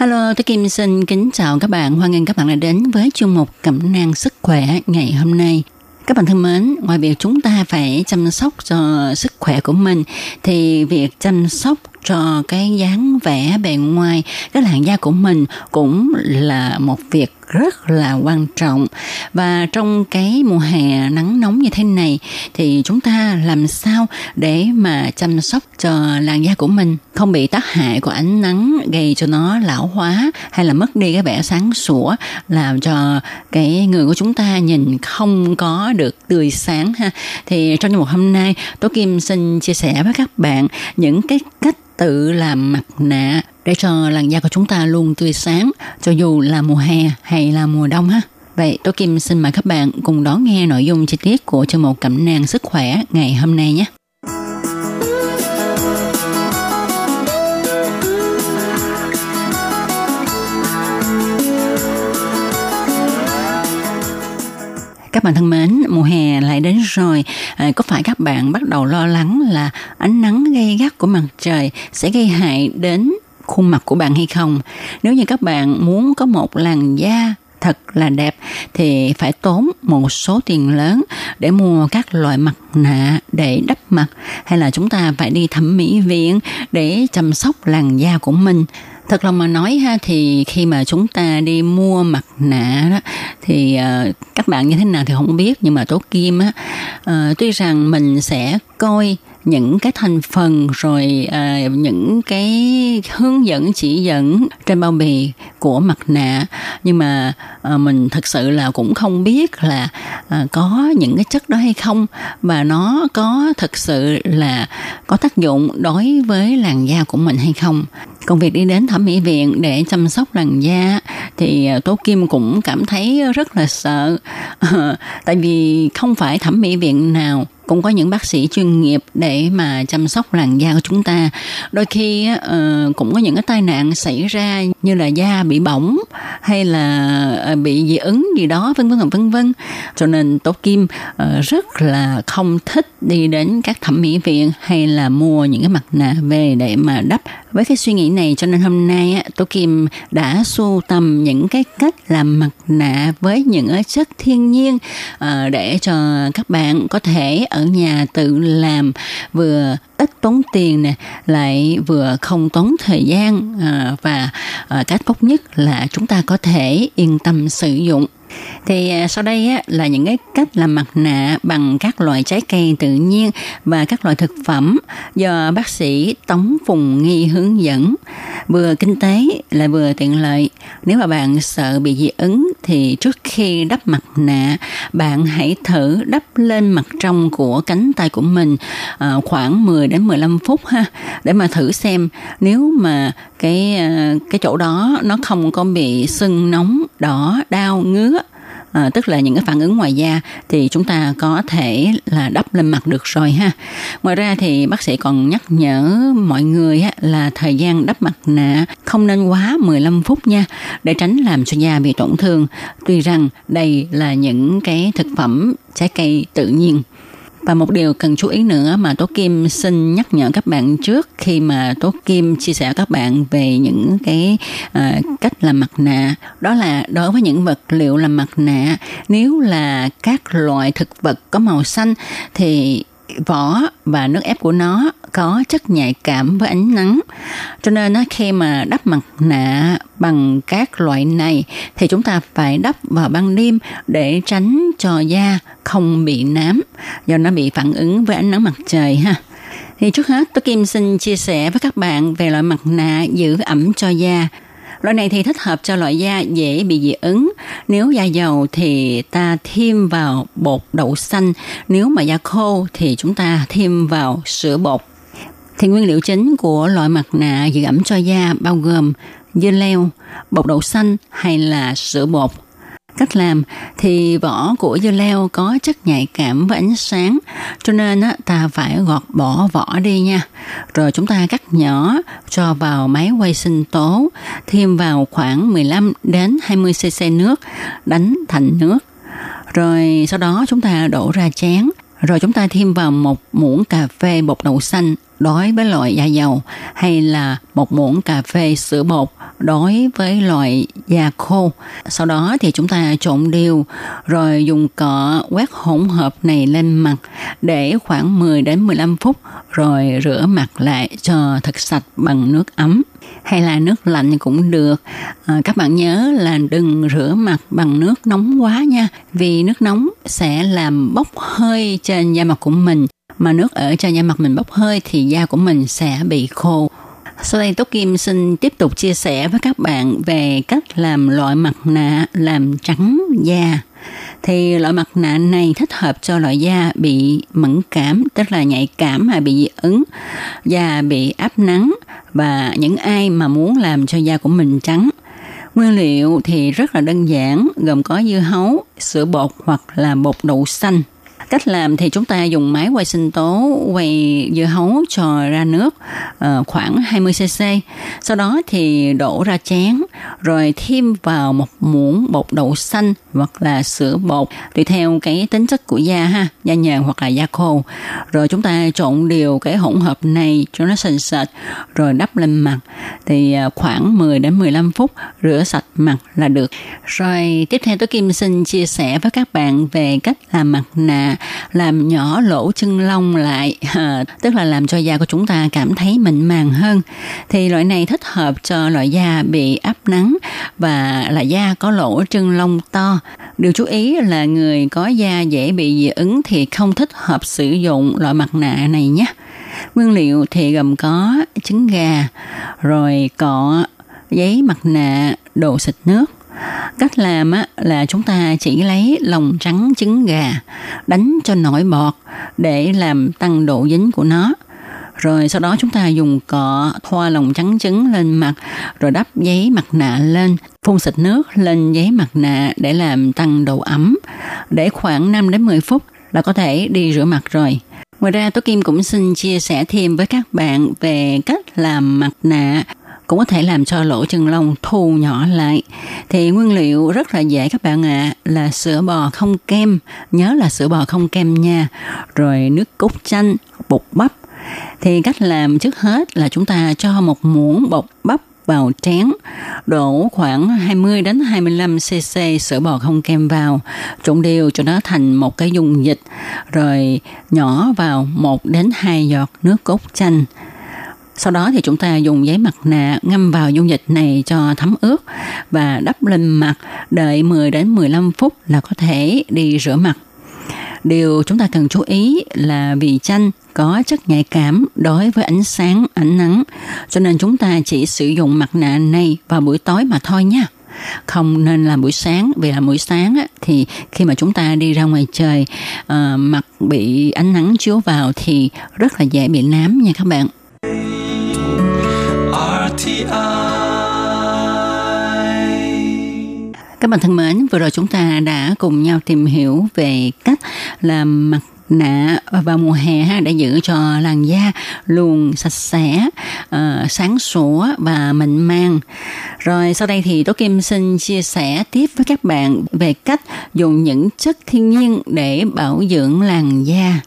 Hello, tôi Kim xin kính chào các bạn. Hoan nghênh các bạn đã đến với chương mục Cẩm nang sức khỏe ngày hôm nay. Các bạn thân mến, ngoài việc chúng ta phải chăm sóc cho sức khỏe của mình thì việc chăm sóc cho cái dáng vẻ bề ngoài, cái làn da của mình cũng là một việc rất là quan trọng. Và trong cái mùa hè nắng nóng như thế này, thì chúng ta làm sao để mà chăm sóc cho làn da của mình? Không bị tác hại của ánh nắng gây cho nó lão hóa hay là mất đi cái vẻ sáng sủa, làm cho cái người của chúng ta nhìn không có được tươi sáng ha. Thì trong một hôm nay, Tố Kim xin chia sẻ với các bạn những cái cách tự làm mặt nạ để cho làn da của chúng ta luôn tươi sáng cho dù là mùa hè hay là mùa đông ha. Vậy Tố Kim xin mời các bạn cùng đón nghe nội dung chi tiết của chương mục cẩm nang sức khỏe ngày hôm nay nhé. Các bạn thân mến, mùa hè lại đến rồi. À, có phải các bạn bắt đầu lo lắng là ánh nắng gay gắt của mặt trời sẽ gây hại đến khuôn mặt của bạn hay không? Nếu như các bạn muốn có một làn da thật là đẹp thì phải tốn một số tiền lớn để mua các loại mặt nạ để đắp mặt hay là chúng ta phải đi thẩm mỹ viện để chăm sóc làn da của mình thật lòng mà nói ha thì khi mà chúng ta đi mua mặt nạ đó thì uh, các bạn như thế nào thì không biết nhưng mà tố kim á uh, tuy rằng mình sẽ coi những cái thành phần rồi à, những cái hướng dẫn chỉ dẫn trên bao bì của mặt nạ. Nhưng mà à, mình thật sự là cũng không biết là à, có những cái chất đó hay không. Và nó có thực sự là có tác dụng đối với làn da của mình hay không. Còn việc đi đến thẩm mỹ viện để chăm sóc làn da thì à, tố kim cũng cảm thấy rất là sợ. Tại vì không phải thẩm mỹ viện nào cũng có những bác sĩ chuyên nghiệp để mà chăm sóc làn da của chúng ta. Đôi khi uh, cũng có những cái tai nạn xảy ra như là da bị bỏng hay là ờ, bị dị ứng gì đó, vân vân vân vân. Cho nên tố kim ờ, rất là không thích đi đến các thẩm mỹ viện hay là mua những cái mặt nạ về để mà đắp. Với cái suy nghĩ này, cho nên hôm nay Tố Kim đã sưu tầm những cái cách làm mặt nạ với những chất thiên nhiên ờ, để cho các bạn có thể ở nhà tự làm. Vừa ít tốn tiền nè, lại vừa không tốn thời gian và cách tốt nhất là chúng ta có thể yên tâm sử dụng thì à, sau đây á, là những cái cách làm mặt nạ bằng các loại trái cây tự nhiên và các loại thực phẩm do bác sĩ Tống Phùng Nghi hướng dẫn. Vừa kinh tế lại vừa tiện lợi. Nếu mà bạn sợ bị dị ứng thì trước khi đắp mặt nạ, bạn hãy thử đắp lên mặt trong của cánh tay của mình à, khoảng 10 đến 15 phút ha để mà thử xem nếu mà cái à, cái chỗ đó nó không có bị sưng nóng đỏ đau ngứa à, tức là những cái phản ứng ngoài da thì chúng ta có thể là đắp lên mặt được rồi ha. Ngoài ra thì bác sĩ còn nhắc nhở mọi người là thời gian đắp mặt nạ không nên quá 15 phút nha để tránh làm cho da bị tổn thương. Tuy rằng đây là những cái thực phẩm trái cây tự nhiên và một điều cần chú ý nữa mà Tố Kim xin nhắc nhở các bạn trước khi mà Tố Kim chia sẻ các bạn về những cái uh, cách làm mặt nạ đó là đối với những vật liệu làm mặt nạ nếu là các loại thực vật có màu xanh thì vỏ và nước ép của nó có chất nhạy cảm với ánh nắng. Cho nên khi mà đắp mặt nạ bằng các loại này, thì chúng ta phải đắp vào ban đêm để tránh cho da không bị nám, do nó bị phản ứng với ánh nắng mặt trời ha. Thì trước hết, tôi Kim xin chia sẻ với các bạn về loại mặt nạ giữ ẩm cho da. Loại này thì thích hợp cho loại da dễ bị dị ứng. Nếu da dầu thì ta thêm vào bột đậu xanh. Nếu mà da khô thì chúng ta thêm vào sữa bột. Thì nguyên liệu chính của loại mặt nạ giữ ẩm cho da bao gồm dưa leo, bột đậu xanh hay là sữa bột. Cách làm thì vỏ của dưa leo có chất nhạy cảm với ánh sáng cho nên ta phải gọt bỏ vỏ đi nha. Rồi chúng ta cắt nhỏ cho vào máy quay sinh tố, thêm vào khoảng 15 đến 20 cc nước, đánh thành nước. Rồi sau đó chúng ta đổ ra chén, rồi chúng ta thêm vào một muỗng cà phê bột đậu xanh đối với loại da dầu hay là một muỗng cà phê sữa bột đối với loại da khô. Sau đó thì chúng ta trộn đều rồi dùng cọ quét hỗn hợp này lên mặt để khoảng 10 đến 15 phút rồi rửa mặt lại cho thật sạch bằng nước ấm hay là nước lạnh cũng được. À, các bạn nhớ là đừng rửa mặt bằng nước nóng quá nha, vì nước nóng sẽ làm bốc hơi trên da mặt của mình mà nước ở trên da mặt mình bốc hơi thì da của mình sẽ bị khô. Sau đây Tốt Kim xin tiếp tục chia sẻ với các bạn về cách làm loại mặt nạ làm trắng da. Thì loại mặt nạ này thích hợp cho loại da bị mẫn cảm, tức là nhạy cảm mà bị dị ứng, da bị áp nắng và những ai mà muốn làm cho da của mình trắng. Nguyên liệu thì rất là đơn giản, gồm có dưa hấu, sữa bột hoặc là bột đậu xanh. Cách làm thì chúng ta dùng máy quay sinh tố quay dưa hấu cho ra nước ờ, khoảng 20cc. Sau đó thì đổ ra chén rồi thêm vào một muỗng bột đậu xanh hoặc là sữa bột tùy theo cái tính chất của da ha, da nhàn hoặc là da khô. Rồi chúng ta trộn đều cái hỗn hợp này cho nó sền sệt rồi đắp lên mặt thì à, khoảng 10 đến 15 phút rửa sạch mặt là được. Rồi tiếp theo tôi Kim xin chia sẻ với các bạn về cách làm mặt nạ làm nhỏ lỗ chân lông lại à, tức là làm cho da của chúng ta cảm thấy mịn màng hơn thì loại này thích hợp cho loại da bị áp nắng và là da có lỗ chân lông to. Điều chú ý là người có da dễ bị dị ứng thì không thích hợp sử dụng loại mặt nạ này nhé. Nguyên liệu thì gồm có trứng gà rồi cọ giấy mặt nạ đồ xịt nước. Cách làm á, là chúng ta chỉ lấy lòng trắng trứng gà, đánh cho nổi bọt để làm tăng độ dính của nó. Rồi sau đó chúng ta dùng cọ thoa lòng trắng trứng lên mặt, rồi đắp giấy mặt nạ lên, phun xịt nước lên giấy mặt nạ để làm tăng độ ấm. Để khoảng 5 đến 10 phút là có thể đi rửa mặt rồi. Ngoài ra, Tố Kim cũng xin chia sẻ thêm với các bạn về cách làm mặt nạ cũng có thể làm cho lỗ chân lông thu nhỏ lại. Thì nguyên liệu rất là dễ các bạn ạ, à, là sữa bò không kem, nhớ là sữa bò không kem nha, rồi nước cốt chanh, bột bắp. Thì cách làm trước hết là chúng ta cho một muỗng bột bắp vào chén, đổ khoảng 20 đến 25 cc sữa bò không kem vào, trộn đều cho nó thành một cái dung dịch, rồi nhỏ vào 1 đến 2 giọt nước cốt chanh. Sau đó thì chúng ta dùng giấy mặt nạ ngâm vào dung dịch này cho thấm ướt và đắp lên mặt đợi 10 đến 15 phút là có thể đi rửa mặt. Điều chúng ta cần chú ý là vì chanh có chất nhạy cảm đối với ánh sáng, ánh nắng, cho nên chúng ta chỉ sử dụng mặt nạ này vào buổi tối mà thôi nha. Không nên làm buổi sáng vì là buổi sáng á, thì khi mà chúng ta đi ra ngoài trời à, mặt bị ánh nắng chiếu vào thì rất là dễ bị nám nha các bạn. Các bạn thân mến, vừa rồi chúng ta đã cùng nhau tìm hiểu về cách làm mặt nạ vào mùa hè ha để giữ cho làn da luôn sạch sẽ uh, sáng sủa và mịn màng rồi sau đây thì Tố Kim xin chia sẻ tiếp với các bạn về cách dùng những chất thiên nhiên để bảo dưỡng làn da.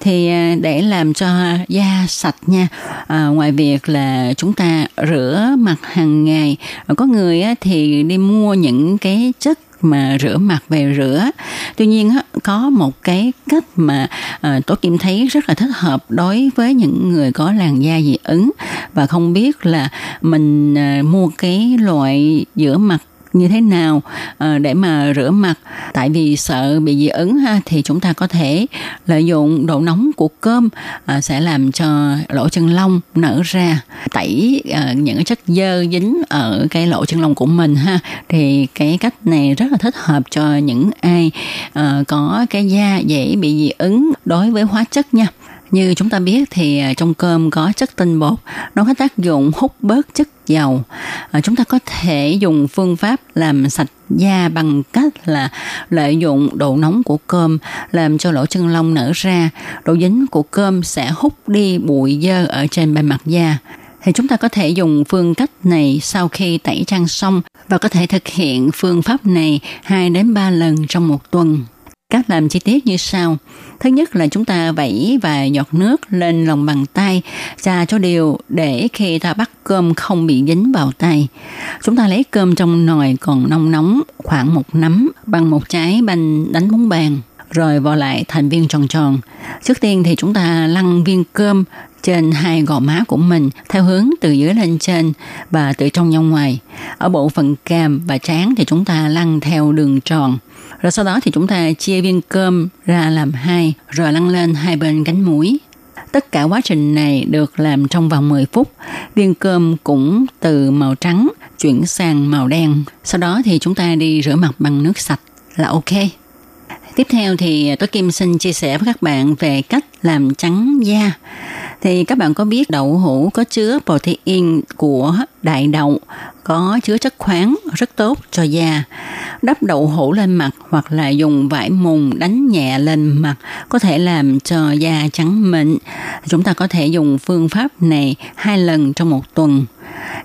Thì uh, để làm cho da sạch nha à, ngoài việc là chúng ta rửa mặt hàng ngày có người thì đi mua những cái chất mà rửa mặt về rửa tuy nhiên có một cái cách mà ờ, tổ kim thấy rất là thích hợp đối với những người có làn da dị ứng. Và không biết là mình ờ, mua cái loại rửa mặt như thế nào ờ, để mà rửa mặt. Tại vì sợ bị dị ứng ha, thì chúng ta có thể lợi dụng độ nóng của cơm ờ, sẽ làm cho lỗ chân lông nở ra, tẩy ờ, những chất dơ dính ở cái lỗ chân lông của mình ha. Thì cái cách này rất là thích hợp cho những ai có cái da dễ bị dị ứng đối với hóa chất nha như chúng ta biết thì à, trong cơm có chất tinh bột, nó có tác dụng hút bớt chất dầu. À, chúng ta có thể dùng phương pháp làm sạch da bằng cách là lợi dụng độ nóng của cơm làm cho lỗ chân lông nở ra. Độ dính của cơm sẽ hút đi bụi dơ ở trên bề mặt da thì chúng ta có thể dùng phương cách này sau khi tẩy trang xong và có thể thực hiện phương pháp này 2 đến 3 lần trong một tuần. Cách làm chi tiết như sau. Thứ nhất là chúng ta vẩy vài giọt nước lên lòng bàn tay, trà cho đều để khi ta bắt cơm không bị dính vào tay. Chúng ta lấy cơm trong nồi còn nóng nóng khoảng một nắm bằng một trái banh đánh bóng bàn rồi vò lại thành viên tròn tròn. Trước tiên thì chúng ta lăn viên cơm trên hai gò má của mình, theo hướng từ dưới lên trên và từ trong ra ngoài. Ở bộ phận càm và trán thì chúng ta lăn theo đường tròn. Rồi sau đó thì chúng ta chia viên cơm ra làm hai, rồi lăn lên hai bên cánh mũi. Tất cả quá trình này được làm trong vòng 10 phút. Viên cơm cũng từ màu trắng chuyển sang màu đen. Sau đó thì chúng ta đi rửa mặt bằng nước sạch là ok. Tiếp theo thì tôi Kim xin chia sẻ với các bạn về cách làm trắng da. Thì các bạn có biết đậu hũ có chứa protein của đại đậu, có chứa chất khoáng rất tốt cho da. Đắp đậu hũ lên mặt hoặc là dùng vải mùng đánh nhẹ lên mặt có thể làm cho da trắng mịn. Chúng ta có thể dùng phương pháp này hai lần trong một tuần.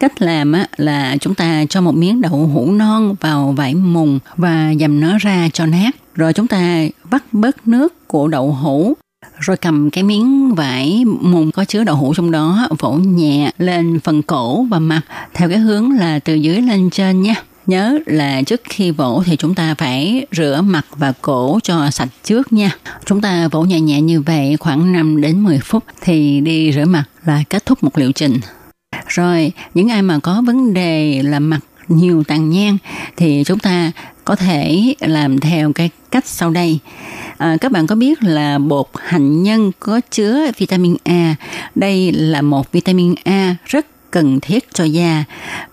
Cách làm là chúng ta cho một miếng đậu hũ non vào vải mùng và dầm nó ra cho nát. Rồi chúng ta vắt bớt nước của đậu hũ rồi cầm cái miếng vải mùng có chứa đậu hũ trong đó vỗ nhẹ lên phần cổ và mặt theo cái hướng là từ dưới lên trên nha nhớ là trước khi vỗ thì chúng ta phải rửa mặt và cổ cho sạch trước nha. Chúng ta vỗ nhẹ nhẹ như vậy khoảng 5 đến 10 phút thì đi rửa mặt là kết thúc một liệu trình. Rồi, những ai mà có vấn đề là mặt nhiều tàn nhang thì chúng ta có thể làm theo cái cách sau đây. À, các bạn có biết là bột hạnh nhân có chứa vitamin A. Đây là một vitamin A rất cần thiết cho da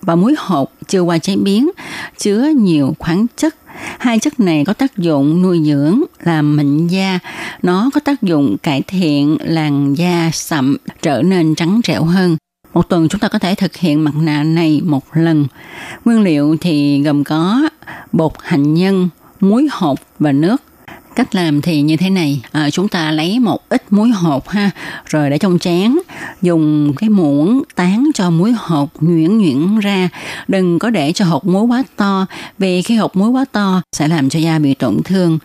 và muối hột chưa qua chế biến chứa nhiều khoáng chất hai chất này có tác dụng nuôi dưỡng làm mịn da nó có tác dụng cải thiện làn da sậm trở nên trắng trẻo hơn một tuần chúng ta có thể thực hiện mặt nạ này một lần. Nguyên liệu thì gồm có bột hạnh nhân, muối hột và nước. Cách làm thì như thế này, à, chúng ta lấy một ít muối hột ha, rồi để trong chén, dùng cái muỗng tán cho muối hột nhuyễn nhuyễn ra, đừng có để cho hột muối quá to, vì khi hột muối quá to sẽ làm cho da bị tổn thương.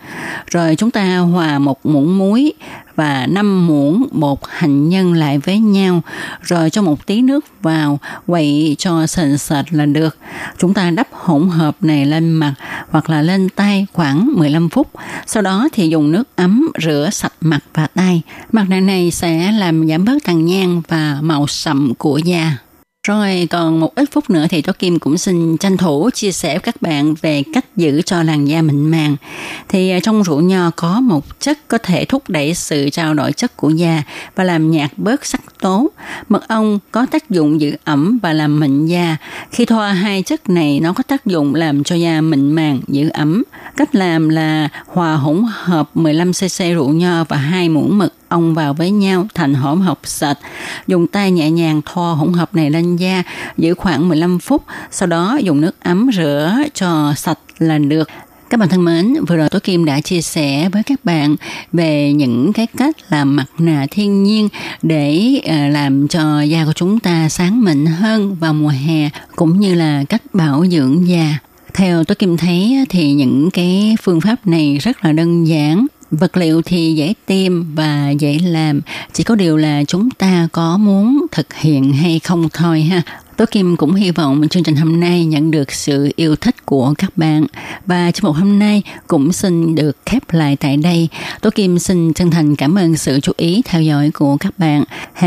Rồi chúng ta hòa một muỗng muối và 5 muỗng bột hành nhân lại với nhau rồi cho một tí nước vào quậy cho sền sệt là được. Chúng ta đắp hỗn hợp này lên mặt hoặc là lên tay khoảng 15 phút. Sau đó thì dùng nước ấm, rửa sạch mặt và tay. Mặt nạ này sẽ làm giảm bớt tàn nhang và màu sậm của da. Rồi còn một ít phút nữa thì Tố Kim cũng xin tranh thủ chia sẻ với các bạn về cách giữ cho làn da mịn màng. Thì à, trong rượu nho có một chất có thể thúc đẩy sự trao đổi chất của da và làm nhạt bớt sắc tố. Mật ong có tác dụng giữ ẩm và làm mịn da. Khi thoa hai chất này nó có tác dụng làm cho da mịn màng, giữ ẩm. Cách làm là hòa hỗn hợp 15cc rượu nho và hai muỗng mật ong vào với nhau thành hỗn hợp sạch Dùng tay nhẹ nhàng thoa hỗn hợp này lên da, giữ khoảng 15 phút, sau đó dùng nước ấm rửa cho sạch là được. Các bạn thân mến, vừa rồi Tố Kim đã chia sẻ với các bạn về những cái cách làm mặt nạ thiên nhiên để ờ, làm cho da của chúng ta sáng mịn hơn vào mùa hè cũng như là cách bảo dưỡng da. Theo tôi Kim thấy thì những cái phương pháp này rất là đơn giản Vật liệu thì dễ tìm và dễ làm, chỉ có điều là chúng ta có muốn thực hiện hay không thôi ha. Tố Kim cũng hy vọng chương trình hôm nay nhận được sự yêu thích của các bạn và chương mục hôm nay cũng xin được khép lại tại đây. Tố Kim xin chân thành cảm ơn sự chú ý theo dõi của các bạn. Hẹn